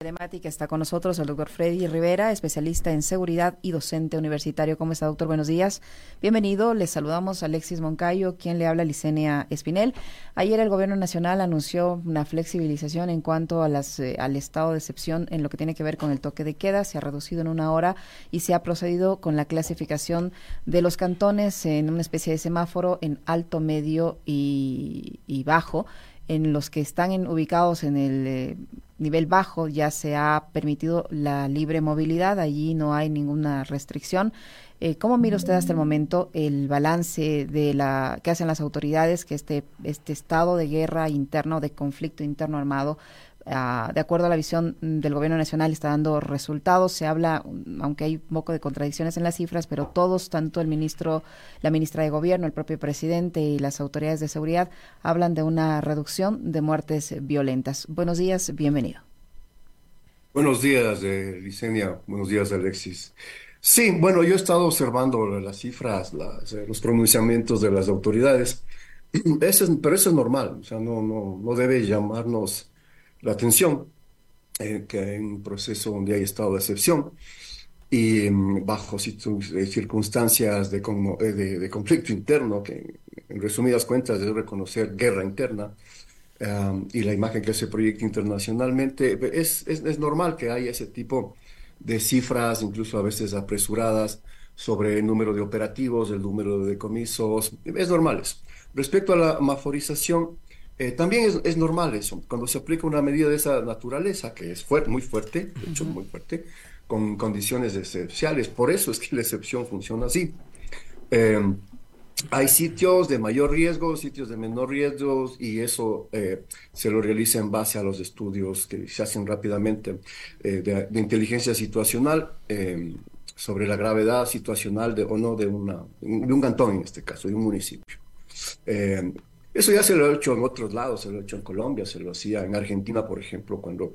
Telemática está con nosotros el doctor Freddy Rivera, especialista en seguridad y docente universitario. ¿Cómo está, doctor? Buenos días. Bienvenido. Les saludamos a Alexis Moncayo, quien le habla Licenia Espinel. Ayer el Gobierno Nacional anunció una flexibilización en cuanto a las, eh, al estado de excepción en lo que tiene que ver con el toque de queda. Se ha reducido en una hora y se ha procedido con la clasificación de los cantones en una especie de semáforo en alto, medio y, y bajo en los que están en, ubicados en el eh, nivel bajo ya se ha permitido la libre movilidad, allí no hay ninguna restricción. Eh, ¿Cómo mira usted hasta el momento el balance de la que hacen las autoridades que este este estado de guerra interno, de conflicto interno armado, De acuerdo a la visión del gobierno nacional, está dando resultados. Se habla, aunque hay un poco de contradicciones en las cifras, pero todos, tanto el ministro, la ministra de Gobierno, el propio presidente y las autoridades de seguridad, hablan de una reducción de muertes violentas. Buenos días, bienvenido. Buenos días, eh, Licenia. Buenos días, Alexis. Sí, bueno, yo he estado observando las cifras, eh, los pronunciamientos de las autoridades, pero eso es normal, o sea, no, no, no debe llamarnos la atención, eh, que hay un proceso donde hay estado de excepción y mm, bajo eh, circunstancias de, eh, de, de, conflicto interno, que en resumidas cuentas es reconocer guerra interna, y la imagen que se proyecta internacionalmente, es, es, es, normal que haya ese tipo de cifras, incluso a veces apresuradas, sobre el número de operativos, el número de decomisos, es normal. Respecto a la maforización, eh, también es, es, normal eso, cuando se aplica una medida de esa naturaleza, que es muy fuerte, de hecho muy fuerte, con condiciones excepcionales. Por eso es que la excepción funciona así. Eh, hay sitios de mayor riesgo, sitios de menor riesgo, y eso eh, se lo realiza en base a los estudios que se hacen rápidamente eh, de, de, inteligencia situacional eh, sobre la gravedad situacional de, o no de, una, de un cantón, en este caso, de un municipio. Eh, eso ya se lo he hecho en otros lados, se lo he hecho en Colombia, se lo hacía en Argentina, por ejemplo, cuando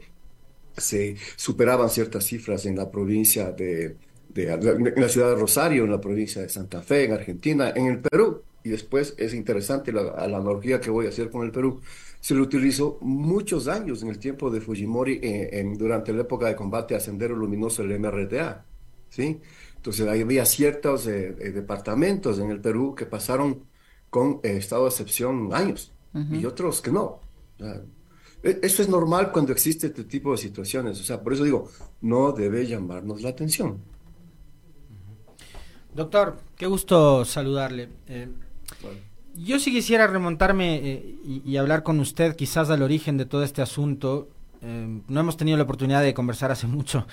se superaban ciertas cifras en la provincia de, la ciudad de Rosario, en la provincia de Santa Fe, en Argentina, en el Perú. Y después es interesante la, analogía que voy a hacer con el Perú. Se lo utilizó muchos años en el tiempo de Fujimori, en, durante la época de combate a Sendero Luminoso, el MRTA. ¿sí? Entonces había ciertos eh, eh, departamentos en el Perú que pasaron con eh, estado de excepción años uh -huh. y otros que no. O sea, eso es normal cuando existe este tipo de situaciones. O sea, por eso digo, no debe llamarnos la atención. Doctor, qué gusto saludarle. Eh, bueno. Yo sí quisiera remontarme eh, y, y, hablar con usted quizás al origen de todo este asunto. Eh, no hemos tenido la oportunidad de conversar hace mucho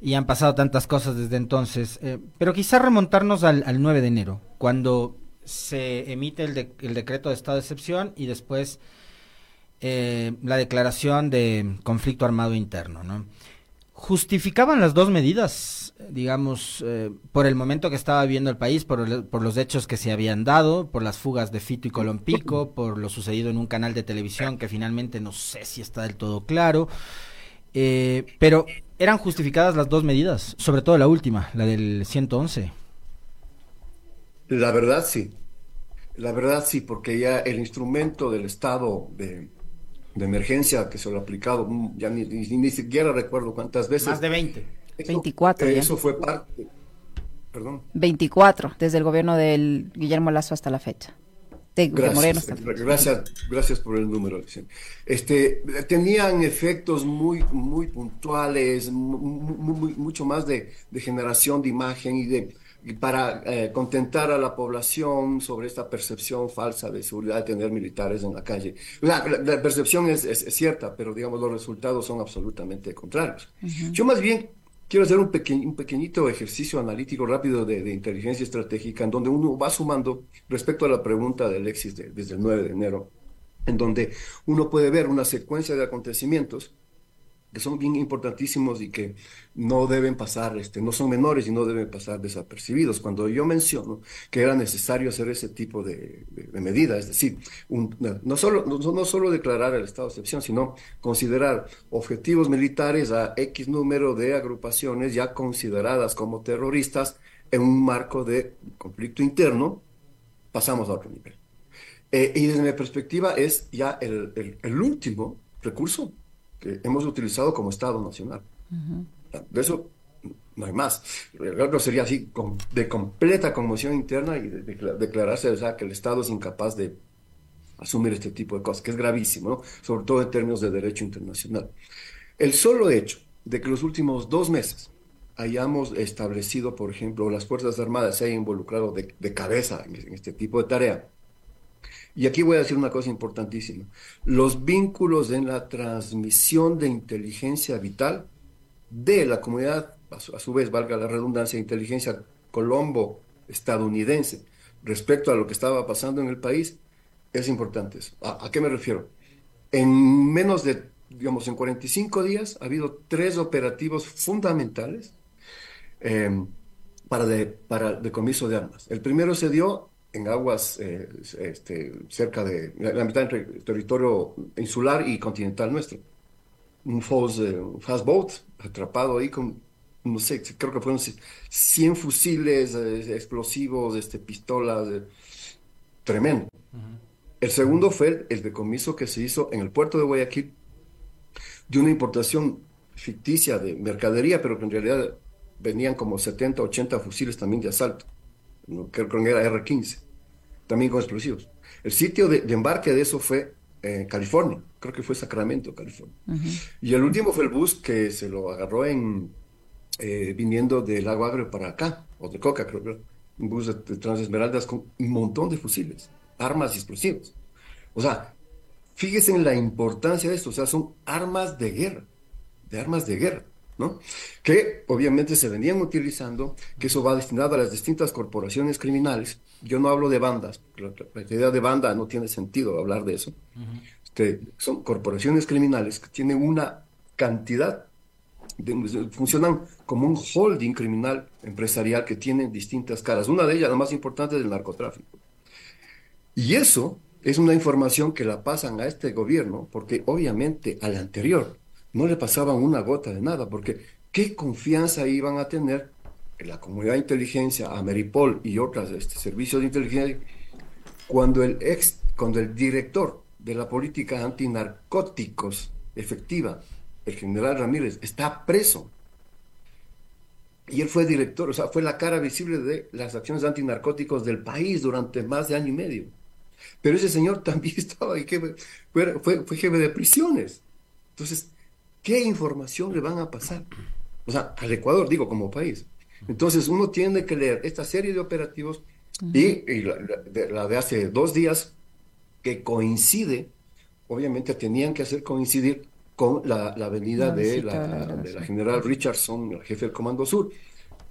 y han pasado tantas cosas desde entonces, pero quizás remontarnos al, al 9 de enero, cuando se emite el, el, decreto de estado de excepción y después eh, la declaración de conflicto armado interno. ¿no? ¿Justificaban las dos medidas, digamos, eh, por el momento que estaba viviendo el país, por, los hechos que se habían dado, por las fugas de Fito y Colompico, por lo sucedido en un canal de televisión que finalmente no sé si está del todo claro? Eh, pero eran justificadas las dos medidas, sobre todo la última, la del 111. La verdad sí. La verdad sí, porque ya el instrumento del estado de, de emergencia que se lo ha aplicado, mm, ya ni, ni, ni, siquiera recuerdo cuántas veces. Más de 20. Eso, 24. Eh, eso fue parte. Perdón. 24, desde el gobierno del Guillermo Lazo hasta la fecha. De, gracias, Moreno hasta gracias, gracias por el número. Este, tenían efectos muy, muy puntuales, muy, muy, mucho más de, de generación de imagen y de para eh, contentar a la población sobre esta percepción falsa de seguridad de tener militares en la calle. La, la, la percepción es, es, es, cierta, pero digamos los resultados son absolutamente contrarios. Uh -huh. Yo más bien quiero hacer un, peque un pequeñito ejercicio analítico rápido de, de, inteligencia estratégica en donde uno va sumando respecto a la pregunta de Alexis de, desde el 9 de enero, en donde uno puede ver una secuencia de acontecimientos que son bien importantísimos y que no deben pasar, este, no son menores y no deben pasar desapercibidos. Cuando yo menciono que era necesario hacer ese tipo de, de, de medidas, es decir, un, no, solo, no, no, solo declarar el estado de excepción, sino considerar objetivos militares a X número de agrupaciones ya consideradas como terroristas en un marco de conflicto interno, pasamos a otro nivel. Eh, y desde mi perspectiva es ya el, el, el último recurso que hemos utilizado como Estado Nacional. De eso no hay más. El sería así de completa conmoción interna y declararse o sea, que el Estado es incapaz de asumir este tipo de cosas, que es gravísimo, ¿no? sobre todo en términos de derecho internacional. El solo hecho de que los últimos dos meses hayamos establecido, por ejemplo, las Fuerzas Armadas se hayan involucrado de, cabeza en, este tipo de tarea. Y aquí voy a decir una cosa importantísima. Los vínculos en la transmisión de inteligencia vital de la comunidad, a su, vez, valga la redundancia, inteligencia colombo estadounidense respecto a lo que estaba pasando en el país, es importante. ¿A, qué me refiero? En menos de, digamos, en 45 días ha habido tres operativos fundamentales em, para, de, para decomiso de armas. El primero se dio en aguas eh, este, cerca de la mitad entre territorio insular y continental nuestro. Un, fast boat atrapado ahí con, no sé, creo que fueron 100 fusiles eh, explosivos, este, pistolas, eh, tremendo. El segundo fue el decomiso que se hizo en el puerto de Guayaquil de una importación ficticia de mercadería, pero que en realidad venían como 70, 80 fusiles también de asalto. Creo que era R-15, también con explosivos. El sitio de, embarque de eso fue en California, creo que fue Sacramento, California. Y el último fue el bus que se lo agarró en eh, viniendo del Lago Agrio para acá, o de Coca, creo que un bus de, de Transesmeraldas con un montón de fusiles armas explosivas. O sea, fíjese en la importancia de esto, o sea, son armas de guerra, de armas de guerra, ¿no? Que obviamente se venían utilizando, que eso va destinado a las distintas corporaciones criminales. Yo no hablo de bandas, la, idea de banda no tiene sentido hablar de eso. Este, son corporaciones criminales que tienen una cantidad funcionan como un holding criminal empresarial que tiene distintas caras. Una de ellas, la más importante, es el narcotráfico. Y eso es una información que la pasan a este gobierno, porque obviamente al anterior no le pasaban una gota de nada, porque qué confianza iban a tener en la comunidad de inteligencia, a Meripol y otros este, servicios de inteligencia, cuando el ex, cuando el director de la política antinarcóticos efectiva, el general Ramírez, está preso. Y él fue director, o sea, fue la cara visible de las acciones antinarcóticos del país durante más de año y medio. Pero ese señor también estaba ahí, fue, fue, jefe de prisiones. Entonces, ¿qué información le van a pasar? O sea, al Ecuador, digo, como país. Entonces, uno tiene que leer esta serie de operativos y, la, de, hace dos días, que coincide, obviamente tenían que hacer coincidir con la, la venida de, la, de la general Richardson, el jefe del Comando Sur,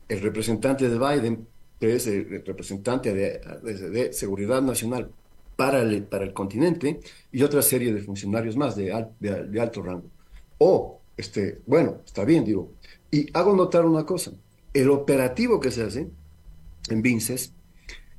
el representante de Biden, que es el representante de, de Seguridad Nacional para el, para el continente y otra serie de funcionarios más de, de, alto rango. O, este, bueno, está bien, digo. Y hago notar una cosa, el operativo que se hace en Vinces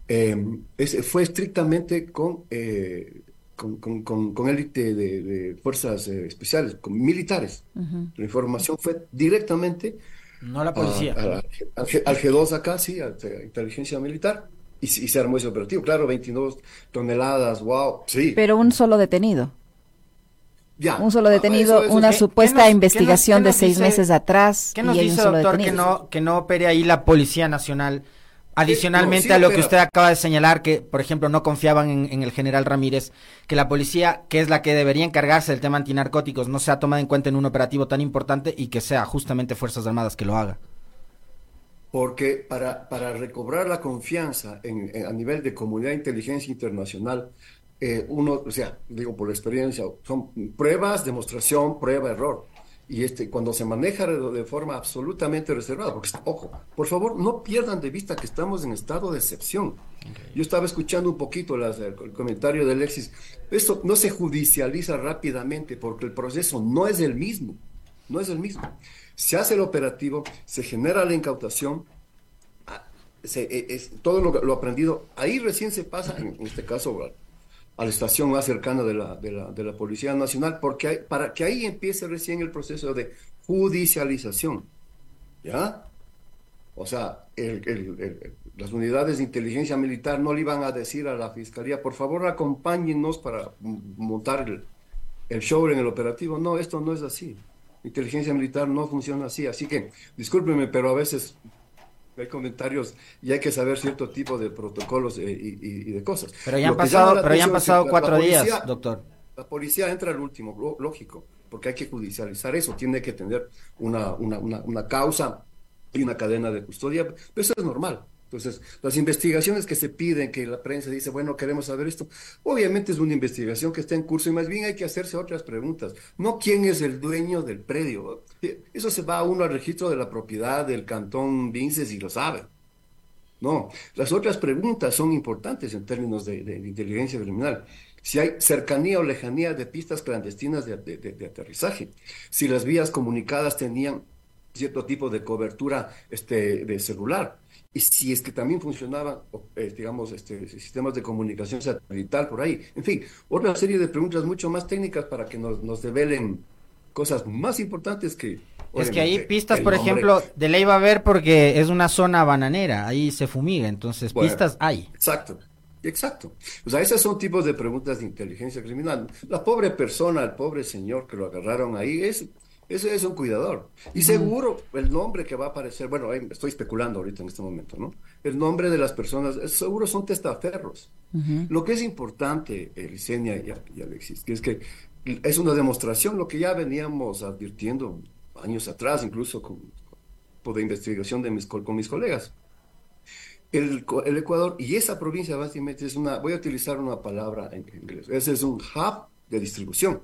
em, fue estrictamente con, eh, con, con, élite de, fuerzas eh, especiales, con militares. La información fue directamente... No la policía. al, G2 acá, sí, a inteligencia militar y, se armó ese operativo. Claro, 22 toneladas, wow, sí. Pero un solo detenido. Ya. Un solo detenido, una supuesta investigación de seis meses atrás. ¿Qué nos dice, doctor, que no, que no opere ahí la Policía Nacional? Adicionalmente a lo que usted acaba de señalar, que por ejemplo no confiaban en, en, el general Ramírez, que la policía, que es la que debería encargarse del tema antinarcóticos, no sea tomada en cuenta en un operativo tan importante y que sea justamente Fuerzas Armadas que lo haga porque para, para recobrar la confianza en, a nivel de comunidad de inteligencia internacional, eh, uno, o sea, digo por experiencia, son pruebas, demostración, prueba, error. Y este, cuando se maneja de, forma absolutamente reservada, porque, ojo, por favor, no pierdan de vista que estamos en estado de excepción. Yo estaba escuchando un poquito las, el, el, comentario de Alexis. Esto no se judicializa rápidamente porque el proceso no es el mismo. No es el mismo se hace el operativo, se genera la incautación, ah, e, es, todo lo, aprendido, ahí recién se pasa, en, este caso, a la estación más cercana de la, de la, de la Policía Nacional, porque para que ahí empiece recién el proceso de judicialización. ¿Ya? O sea, las unidades de inteligencia militar no le iban a decir a la fiscalía, por favor, acompáñenos para montar el, el show en el operativo. No, esto no es así. Inteligencia militar no funciona así. Así que, discúlpeme, pero a veces hay comentarios y hay que saber cierto tipo de protocolos eh, y, de cosas. Pero ya han pasado, pero ya han pasado cuatro días, doctor. La policía entra al último, lógico, porque hay que judicializar eso, tiene que tener una, una, una, una causa y una cadena de custodia, pero eso es normal. Entonces, las investigaciones que se piden, que la prensa dice, bueno, queremos saber esto, obviamente es una investigación que está en curso y más bien hay que hacerse otras preguntas. No quién es el dueño del predio. Eso se va a uno al registro de la propiedad del cantón Vinces y lo sabe. No, las otras preguntas son importantes en términos de, inteligencia criminal. Si hay cercanía o lejanía de pistas clandestinas de, de aterrizaje, si las vías comunicadas tenían cierto tipo de cobertura este, de celular, y si es que también funcionaban, eh, digamos, este, sistemas de comunicación satelital por ahí. En fin, otra serie de preguntas mucho más técnicas para que nos, nos develen cosas más importantes que... Es que ahí pistas, por ejemplo, de ley va a haber porque es una zona bananera, ahí se fumiga, entonces pistas hay. Exacto. Exacto. O sea, esos son tipos de preguntas de inteligencia criminal. La pobre persona, el pobre señor que lo agarraron ahí, es, ese es un cuidador. Y seguro el nombre que va a aparecer, bueno, estoy especulando ahorita en este momento, ¿no? El nombre de las personas, seguro son testaferros. Lo que es importante, Elisenia y, Alexis, que es que es una demostración, lo que ya veníamos advirtiendo años atrás, incluso con, por de investigación de mis, con mis colegas. El, el, Ecuador y esa provincia básicamente es una, voy a utilizar una palabra en inglés, ese es un hub de distribución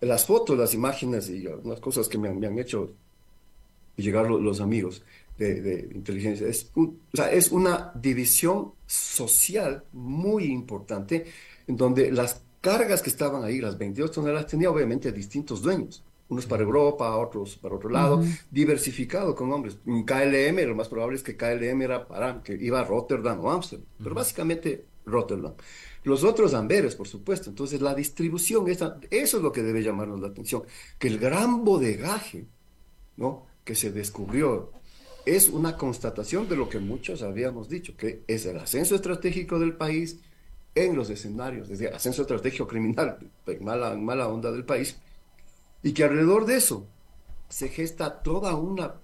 las fotos, las imágenes y las cosas que me han, hecho llegar los, amigos de, inteligencia. Es, es una división social muy importante en donde las cargas que estaban ahí, las 22 toneladas, tenía obviamente distintos dueños. Unos para Europa, otros para otro lado, diversificado con hombres. En KLM, lo más probable es que KLM era para, que iba a Rotterdam o Amsterdam, pero básicamente Rotterdam. Los otros Amberes, por supuesto. Entonces, la distribución, esa, eso es lo que debe llamarnos la atención, que el gran bodegaje ¿no? que se descubrió es una constatación de lo que muchos habíamos dicho, que es el ascenso estratégico del país en los escenarios, desde el ascenso estratégico criminal, en mala, mala onda del país, y que alrededor de eso se gesta toda una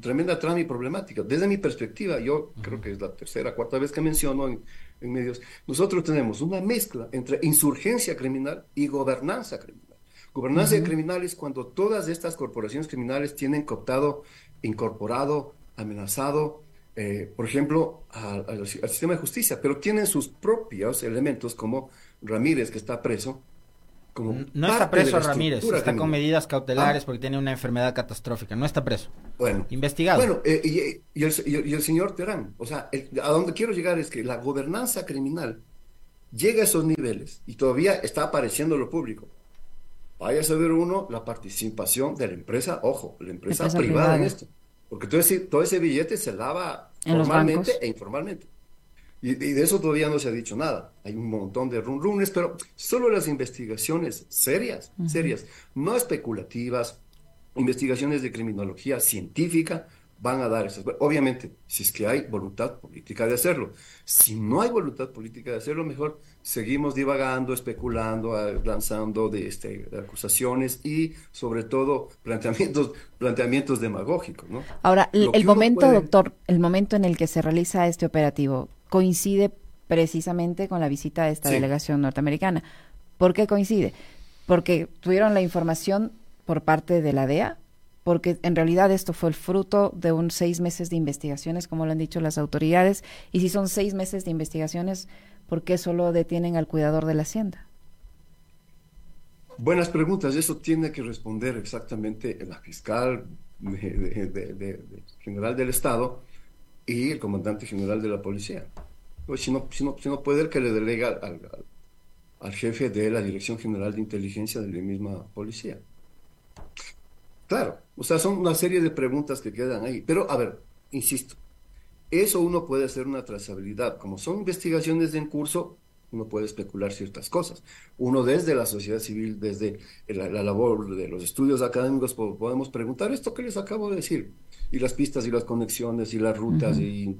tremenda trama y problemática. Desde mi perspectiva, yo creo que es la tercera, cuarta vez que menciono en, en medios, nosotros tenemos una mezcla entre insurgencia criminal y gobernanza criminal. Gobernanza criminal es cuando todas estas corporaciones criminales tienen cooptado, incorporado, amenazado, eh, por ejemplo, al sistema de justicia, pero tienen sus propios elementos como Ramírez, que está preso, no está preso Ramírez, está con medidas cautelares ah. porque tiene una enfermedad catastrófica, no está preso. Bueno, investigado. Bueno, eh, y, el, señor Terán, o sea, a donde quiero llegar es que la gobernanza criminal llega a esos niveles y todavía está apareciendo lo público. Vaya a saber uno la participación de la empresa, ojo, la empresa, privada, en esto, porque todo ese, todo ese billete se lava formalmente e informalmente. Y, de eso todavía no se ha dicho nada. Hay un montón de rumores, pero solo las investigaciones serias, serias, no especulativas, investigaciones de criminología científica, van a dar esas. Obviamente, si es que hay voluntad política de hacerlo. Si no hay voluntad política de hacerlo, mejor seguimos divagando, especulando, lanzando de, este, acusaciones y, sobre todo, planteamientos, planteamientos demagógicos. ¿no? Ahora, el, momento, doctor, el momento en el que se realiza este operativo, coincide precisamente con la visita de esta delegación norteamericana. ¿Por qué coincide? Porque tuvieron la información por parte de la DEA, porque en realidad esto fue el fruto de un seis meses de investigaciones, como lo han dicho las autoridades, y si son seis meses de investigaciones, ¿por qué solo detienen al cuidador de la hacienda? Buenas preguntas, eso tiene que responder exactamente la fiscal general del Estado, y el comandante general de la policía. Pues si no, si no, si no que le delega al, al, jefe de la Dirección General de Inteligencia de la misma policía. Claro, o sea, son una serie de preguntas que quedan ahí. Pero, a ver, insisto, eso uno puede hacer una trazabilidad. Como son investigaciones en curso, uno puede especular ciertas cosas. Uno desde la sociedad civil, desde la, labor de los estudios académicos, podemos preguntar esto que les acabo de decir, y las pistas y las conexiones y las rutas y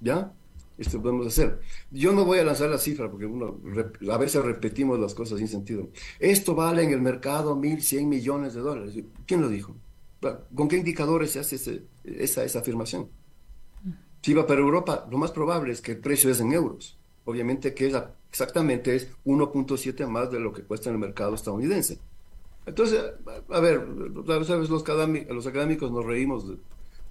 ya. esto podemos hacer. Yo no voy a lanzar la cifra porque uno, a veces repetimos las cosas sin sentido. Esto vale en el mercado 1.100 millones de dólares. ¿Quién lo dijo? ¿Con qué indicadores se hace esa, esa afirmación? Si va para Europa, lo más probable es que el precio es en euros. Obviamente que es exactamente es 1.7 más de lo que cuesta en el mercado estadounidense. Entonces, a ver, ¿sabes? Los, los académicos nos reímos de,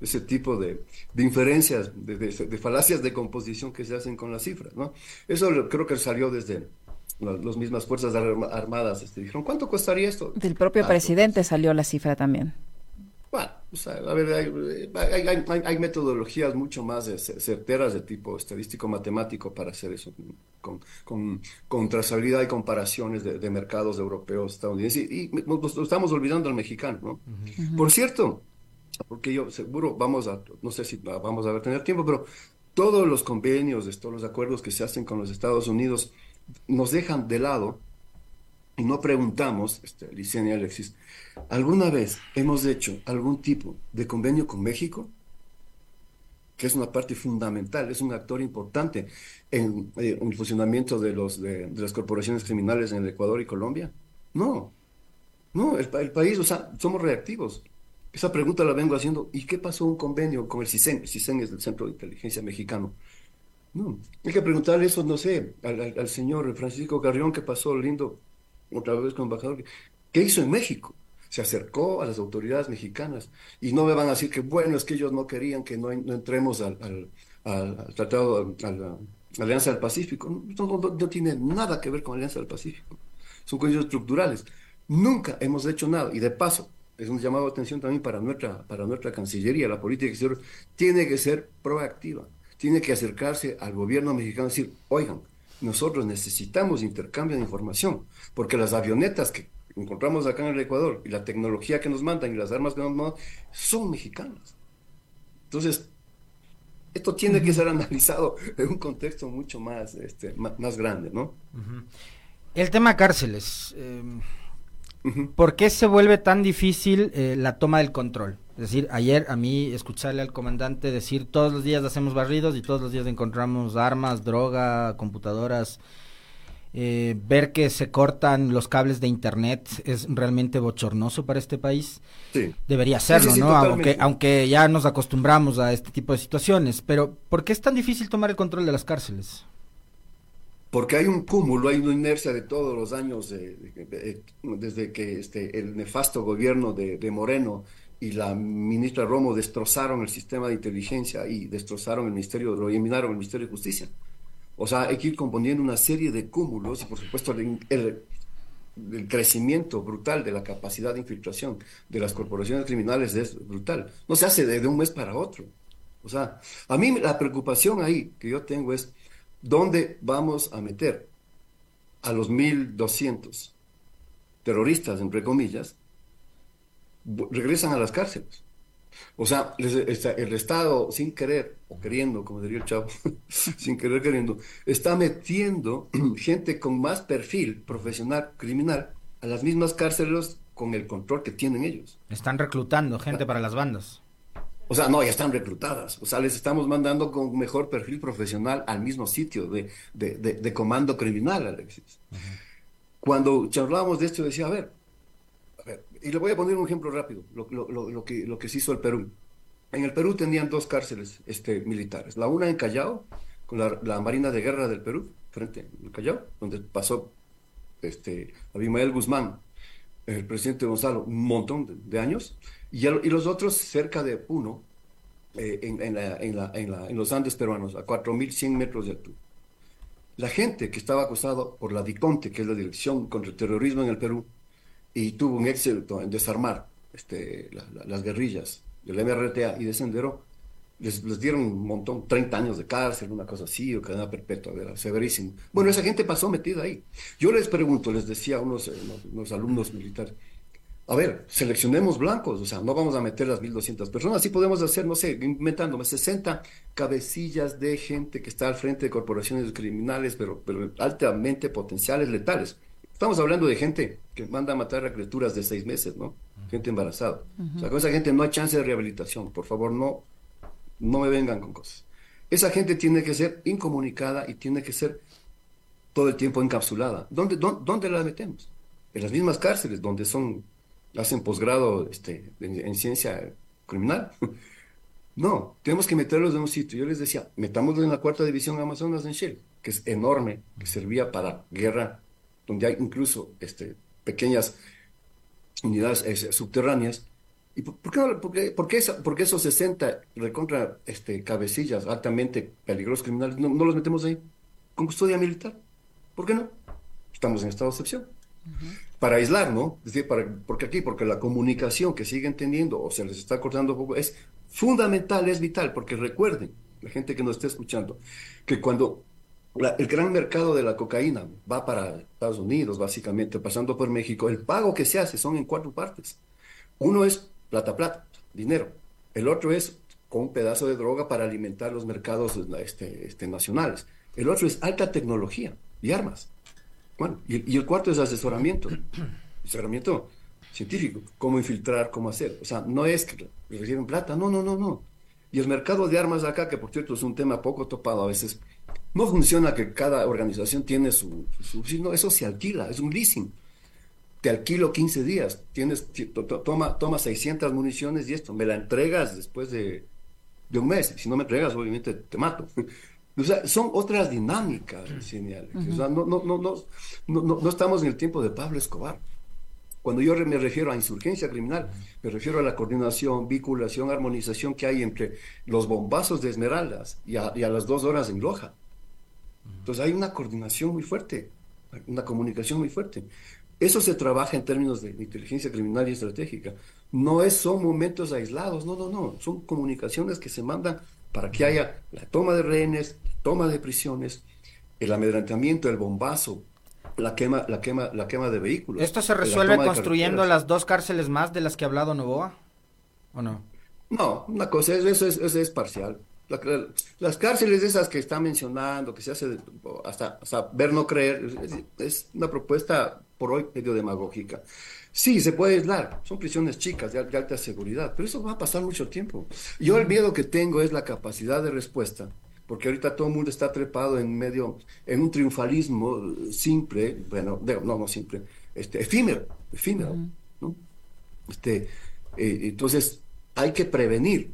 ese tipo de, inferencias, de, falacias de composición que se hacen con las cifras, ¿no? Eso creo que salió desde las, mismas Fuerzas Armadas. Este, dijeron, ¿cuánto costaría esto? Del propio ah, presidente salió la cifra también. Bueno, a ver, hay, hay, metodologías mucho más certeras de tipo estadístico-matemático para hacer eso, con, con, con trazabilidad y comparaciones de, mercados europeos, estadounidenses, y, nos, estamos olvidando al mexicano, ¿no? Por cierto, porque yo seguro vamos a, no sé si vamos a tener tiempo, pero todos los convenios, todos los acuerdos que se hacen con los Estados Unidos nos dejan de lado y no preguntamos, este, y Alexis, ¿alguna vez hemos hecho algún tipo de convenio con México? que es una parte fundamental, es un actor importante en, eh, el funcionamiento de, los, de, las corporaciones criminales en el Ecuador y Colombia. No, no, el, el país, o sea, somos reactivos. Esa pregunta la vengo haciendo. ¿Y qué pasó un convenio con el CISEN? El CISEN es del Centro de Inteligencia Mexicano. No, hay que preguntarle eso, no sé, al, señor Francisco Carrión, que pasó lindo otra vez con embajador. ¿Qué hizo en México? Se acercó a las autoridades mexicanas y no me van a decir que, bueno, es que ellos no querían que no, entremos al, tratado, a la Alianza del Pacífico. No, no, tiene nada que ver con Alianza del Pacífico. Son cosas estructurales. Nunca hemos hecho nada. Y de paso, es un llamado de atención también para nuestra, para nuestra Cancillería, la política exterior tiene que ser proactiva, tiene que acercarse al gobierno mexicano y decir, oigan, nosotros necesitamos intercambio de información, porque las avionetas que encontramos acá en el Ecuador y la tecnología que nos mandan y las armas que nos mandan son mexicanas. Entonces, esto tiene que ser analizado en un contexto mucho más, este, más, grande, ¿no? El tema cárceles. Eh ¿Por qué se vuelve tan difícil eh, la toma del control? Es decir, ayer a mí escucharle al comandante decir todos los días hacemos barridos y todos los días encontramos armas, droga, computadoras. Eh, ver que se cortan los cables de internet es realmente bochornoso para este país. Sí. Debería serlo, ¿no? Aunque, aunque ya nos acostumbramos a este tipo de situaciones. Pero, ¿por qué es tan difícil tomar el control de las cárceles? porque hay un cúmulo, hay una inercia de todos los años, desde que este, el nefasto gobierno de, Moreno y la ministra Romo destrozaron el sistema de inteligencia y destrozaron el Ministerio, lo eliminaron el Ministerio de Justicia. O sea, hay que ir componiendo una serie de cúmulos y por supuesto el, crecimiento brutal de la capacidad de infiltración de las corporaciones criminales es brutal. No se hace de un mes para otro. O sea, a mí la preocupación ahí que yo tengo es ¿Dónde vamos a meter a los 1.200 terroristas, entre comillas? Regresan a las cárceles. O sea, el Estado, sin querer, o queriendo, como diría el chavo, sin querer queriendo, está metiendo gente con más perfil profesional criminal a las mismas cárceles con el control que tienen ellos. Están reclutando gente para las bandas. O sea, no, ya están reclutadas. O sea, les estamos mandando con mejor perfil profesional al mismo sitio de, de, comando criminal, Alexis. Cuando charlábamos de esto, decía, a ver, y le voy a poner un ejemplo rápido, lo, lo, lo, que, lo que se hizo el Perú. En el Perú tenían dos cárceles este, militares. La una en Callao, con la, Marina de Guerra del Perú, frente al Callao, donde pasó este, Abimael Guzmán, el presidente Gonzalo, un montón de años y, los otros cerca de uno, eh, en, los Andes peruanos, a 4.100 metros de altura. La gente que estaba acusada por la DICONTE, que es la Dirección contra el Terrorismo en el Perú, y tuvo un éxito en desarmar este, las guerrillas del MRTA y de Sendero, les, dieron un montón, 30 años de cárcel, una cosa así, o cadena perpetua, era severísimo. Bueno, esa gente pasó metida ahí. Yo les pregunto, les decía a unos, eh, unos alumnos militares, a ver, seleccionemos blancos, o sea, no vamos a meter las 1.200 personas, sí podemos hacer, no sé, inventándome 60 cabecillas de gente que está al frente de corporaciones criminales, pero, pero altamente potenciales, letales. Estamos hablando de gente que manda a matar a criaturas de seis meses, ¿no? Gente embarazada. O sea, con esa gente no hay chance de rehabilitación. Por favor, no, no me vengan con cosas. Esa gente tiene que ser incomunicada y tiene que ser todo el tiempo encapsulada. ¿Dónde, dónde, la metemos? En las mismas cárceles donde son, hacen posgrado este, en, ciencia criminal. no, tenemos que meterlos en un sitio. Yo les decía, metámoslos en la cuarta división Amazonas en Chile, que es enorme, que servía para guerra, donde hay incluso este, pequeñas unidades eh, subterráneas ¿Y por, qué, por, qué, esos 60 recontra este, cabecillas altamente peligrosos criminales no, los metemos ahí con custodia militar? ¿Por qué no? Estamos en estado de excepción. Para aislar, ¿no? Es decir, para, porque aquí, porque la comunicación que siguen teniendo o se les está cortando poco es fundamental, es vital, porque recuerden, la gente que nos está escuchando, que cuando el gran mercado de la cocaína va para Estados Unidos, básicamente, pasando por México, el pago que se hace son en cuatro partes. Uno es plata, plata, dinero. El otro es con un pedazo de droga para alimentar los mercados este, este, nacionales. El otro es alta tecnología y armas. Bueno, y, el cuarto es asesoramiento, asesoramiento científico, cómo infiltrar, cómo hacer. O sea, no es que reciben plata, no, no, no, no. Y el mercado de armas acá, que por cierto es un tema poco topado a veces, no funciona que cada organización tiene su, su, no, eso se alquila, es un leasing te alquilo 15 días, tienes, toma, toma 600 municiones y esto, me la entregas después de, un mes, si no me entregas obviamente te mato. O sea, son otras dinámicas, señales. O sea, no, no, no, no, no, estamos en el tiempo de Pablo Escobar. Cuando yo me refiero a insurgencia criminal, me refiero a la coordinación, vinculación, armonización que hay entre los bombazos de Esmeraldas y a, y a las dos horas en Loja. Entonces hay una coordinación muy fuerte, una comunicación muy fuerte. Eso se trabaja en términos de inteligencia criminal y estratégica. No es, son momentos aislados, no, no, no. Son comunicaciones que se mandan para que haya la toma de rehenes, toma de prisiones, el amedrentamiento, el bombazo, la quema, la quema, la quema de vehículos. ¿Esto se resuelve construyendo las dos cárceles más de las que ha hablado Novoa? ¿O no? No, una cosa, eso es, eso es parcial las cárceles esas que está mencionando, que se hace hasta, ver no creer, es, una propuesta por hoy medio demagógica. Sí, se puede aislar, son prisiones chicas de, alta seguridad, pero eso va a pasar mucho tiempo. Yo el miedo que tengo es la capacidad de respuesta, porque ahorita todo el mundo está trepado en medio, en un triunfalismo simple, bueno, no, no simple, este, efímero, efímero, ¿no? Este, eh, entonces, hay que prevenir,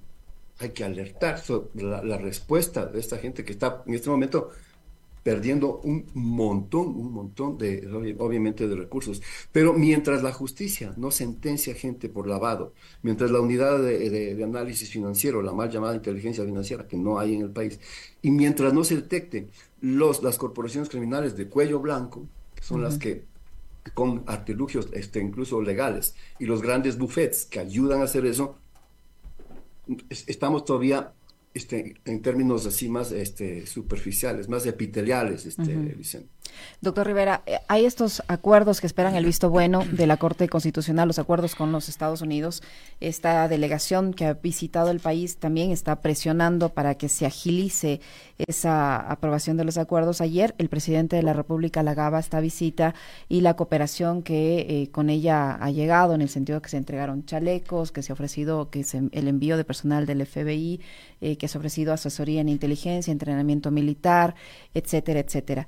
hay que alertar sobre la, respuesta de esta gente que está en este momento perdiendo un montón, un montón de, obviamente, de recursos. Pero mientras la justicia no sentencia gente por lavado, mientras la unidad de, análisis financiero, la mal llamada inteligencia financiera, que no hay en el país, y mientras no se detecte los, las corporaciones criminales de cuello blanco, que son las que con artilugios este, incluso legales, y los grandes buffets que ayudan a hacer eso, estamos todavía este, en términos así más este, superficiales, más epiteliales, este, Doctor Rivera, eh, hay estos acuerdos que esperan el visto bueno de la Corte Constitucional, los acuerdos con los Estados Unidos. Esta delegación que ha visitado el país también está presionando para que se agilice esa aprobación de los acuerdos. Ayer el presidente de la República halagaba esta visita y la cooperación que eh, con ella ha llegado, en el sentido que se entregaron chalecos, que se ha ofrecido que el envío de personal del FBI, eh, que se ha ofrecido asesoría en inteligencia, entrenamiento militar, etcétera, etcétera.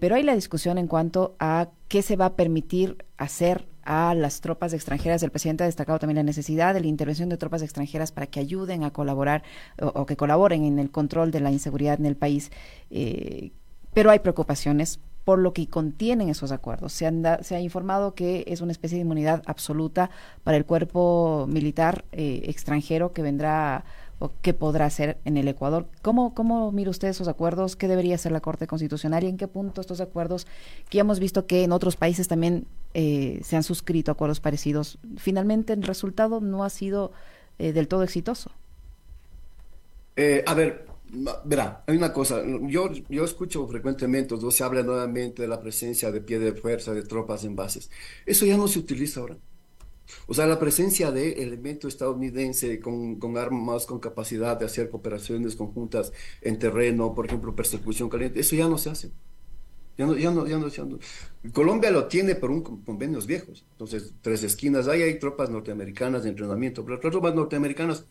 pero hay la discusión en cuanto a qué se va a permitir hacer a las tropas extranjeras. El presidente ha destacado también la necesidad de la intervención de tropas extranjeras para que ayuden a colaborar o, que colaboren en el control de la inseguridad en el país. Eh, pero hay preocupaciones por lo que contienen esos acuerdos. Se, ha informado que es una especie de inmunidad absoluta para el cuerpo militar eh, extranjero que vendrá o qué podrá hacer en el Ecuador. ¿Cómo, ¿Cómo mira usted esos acuerdos? ¿Qué debería hacer la Corte Constitucional y en qué punto estos acuerdos, que hemos visto que en otros países también eh, se han suscrito acuerdos parecidos, finalmente el resultado no ha sido eh, del todo exitoso? Eh, a ver, verá, hay una cosa, yo, yo escucho frecuentemente, se habla nuevamente de la presencia de pie de fuerza de tropas en bases. Eso ya no se utiliza ahora. O sea, la presencia de elementos estadounidense con, con, armas, con capacidad de hacer cooperaciones conjuntas en terreno, por ejemplo, persecución caliente, eso ya no se hace. Ya no, ya no, ya no, ya no. Colombia lo tiene por un convenios viejos. Entonces, tres esquinas, ahí hay tropas norteamericanas de entrenamiento, pero las tropas norteamericanas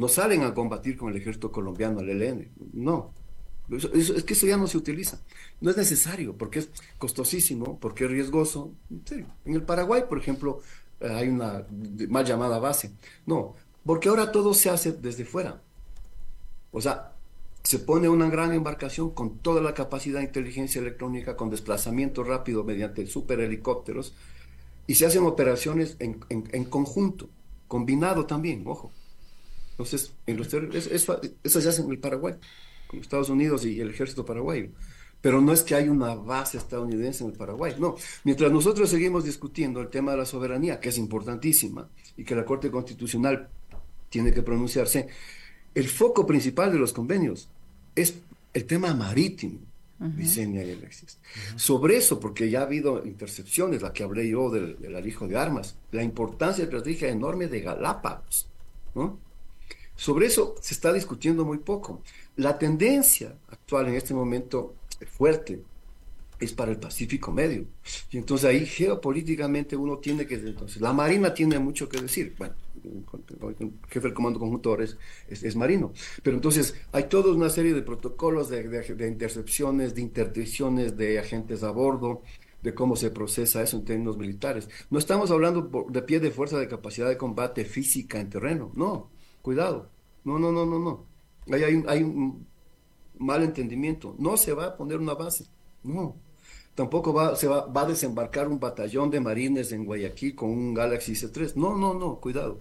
no salen a combatir con el ejército colombiano, el ELN, no. es que eso ya no se utiliza. No es necesario, porque es costosísimo, porque es riesgoso. En, en el Paraguay, por ejemplo, eh, hay una mal llamada base. No, porque ahora todo se hace desde fuera. O sea, se pone una gran embarcación con toda la capacidad de inteligencia electrónica, con desplazamiento rápido mediante superhelicópteros, y se hacen operaciones en, en, conjunto, combinado también, ojo. Entonces, en los eso, eso, se hace en el Paraguay, con Estados Unidos y el ejército paraguayo. Pero no es que hay una base estadounidense en el Paraguay, no. Mientras nosotros seguimos discutiendo el tema de la soberanía, que es importantísima, y que la Corte Constitucional tiene que pronunciarse, el foco principal de los convenios es el tema marítimo, Vicenia y Alexis. Sobre eso, porque ya ha habido intercepciones, la que hablé yo del, del alijo de armas, la importancia estratégica enorme de Galápagos, ¿no? Sobre eso se está discutiendo muy poco. La tendencia actual en este momento fuerte es para el Pacífico Medio. Y entonces ahí geopolíticamente uno tiene que... Entonces, la Marina tiene mucho que decir. Bueno, el jefe del Comando Conjunto es, es, marino. Pero entonces hay toda una serie de protocolos de, de, intercepciones, de interdicciones de agentes a bordo, de cómo se procesa eso en términos militares. No estamos hablando de pie de fuerza de capacidad de combate física en terreno. No, cuidado. No, no, no, no, no. Ahí hay, hay un mal entendimiento. No se va a poner una base. No tampoco va, se va, va, a desembarcar un batallón de marines en Guayaquil con un Galaxy C3. No, no, no, cuidado.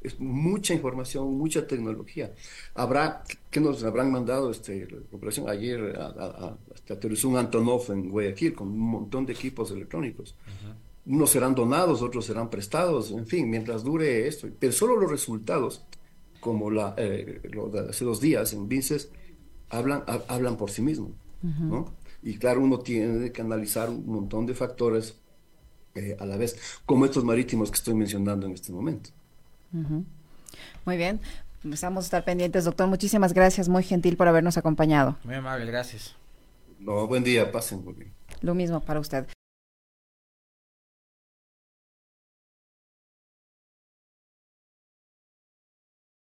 Es mucha información, mucha tecnología. Habrá, ¿qué nos habrán mandado este, la operación ayer a, a, aterrizó un Antonov en Guayaquil con un montón de equipos electrónicos? Unos serán donados, otros serán prestados, en fin, mientras dure esto. Pero solo los resultados, como la, eh, lo de hace dos días en Vinces, hablan, hablan por sí mismos. ¿no? Y claro, uno tiene que analizar un montón de factores eh, a la vez, como estos marítimos que estoy mencionando en este momento. Muy bien, empezamos a estar pendientes, doctor. Muchísimas gracias, muy gentil por habernos acompañado. Muy amable, gracias. No, buen día, pasen muy bien. Lo mismo para usted.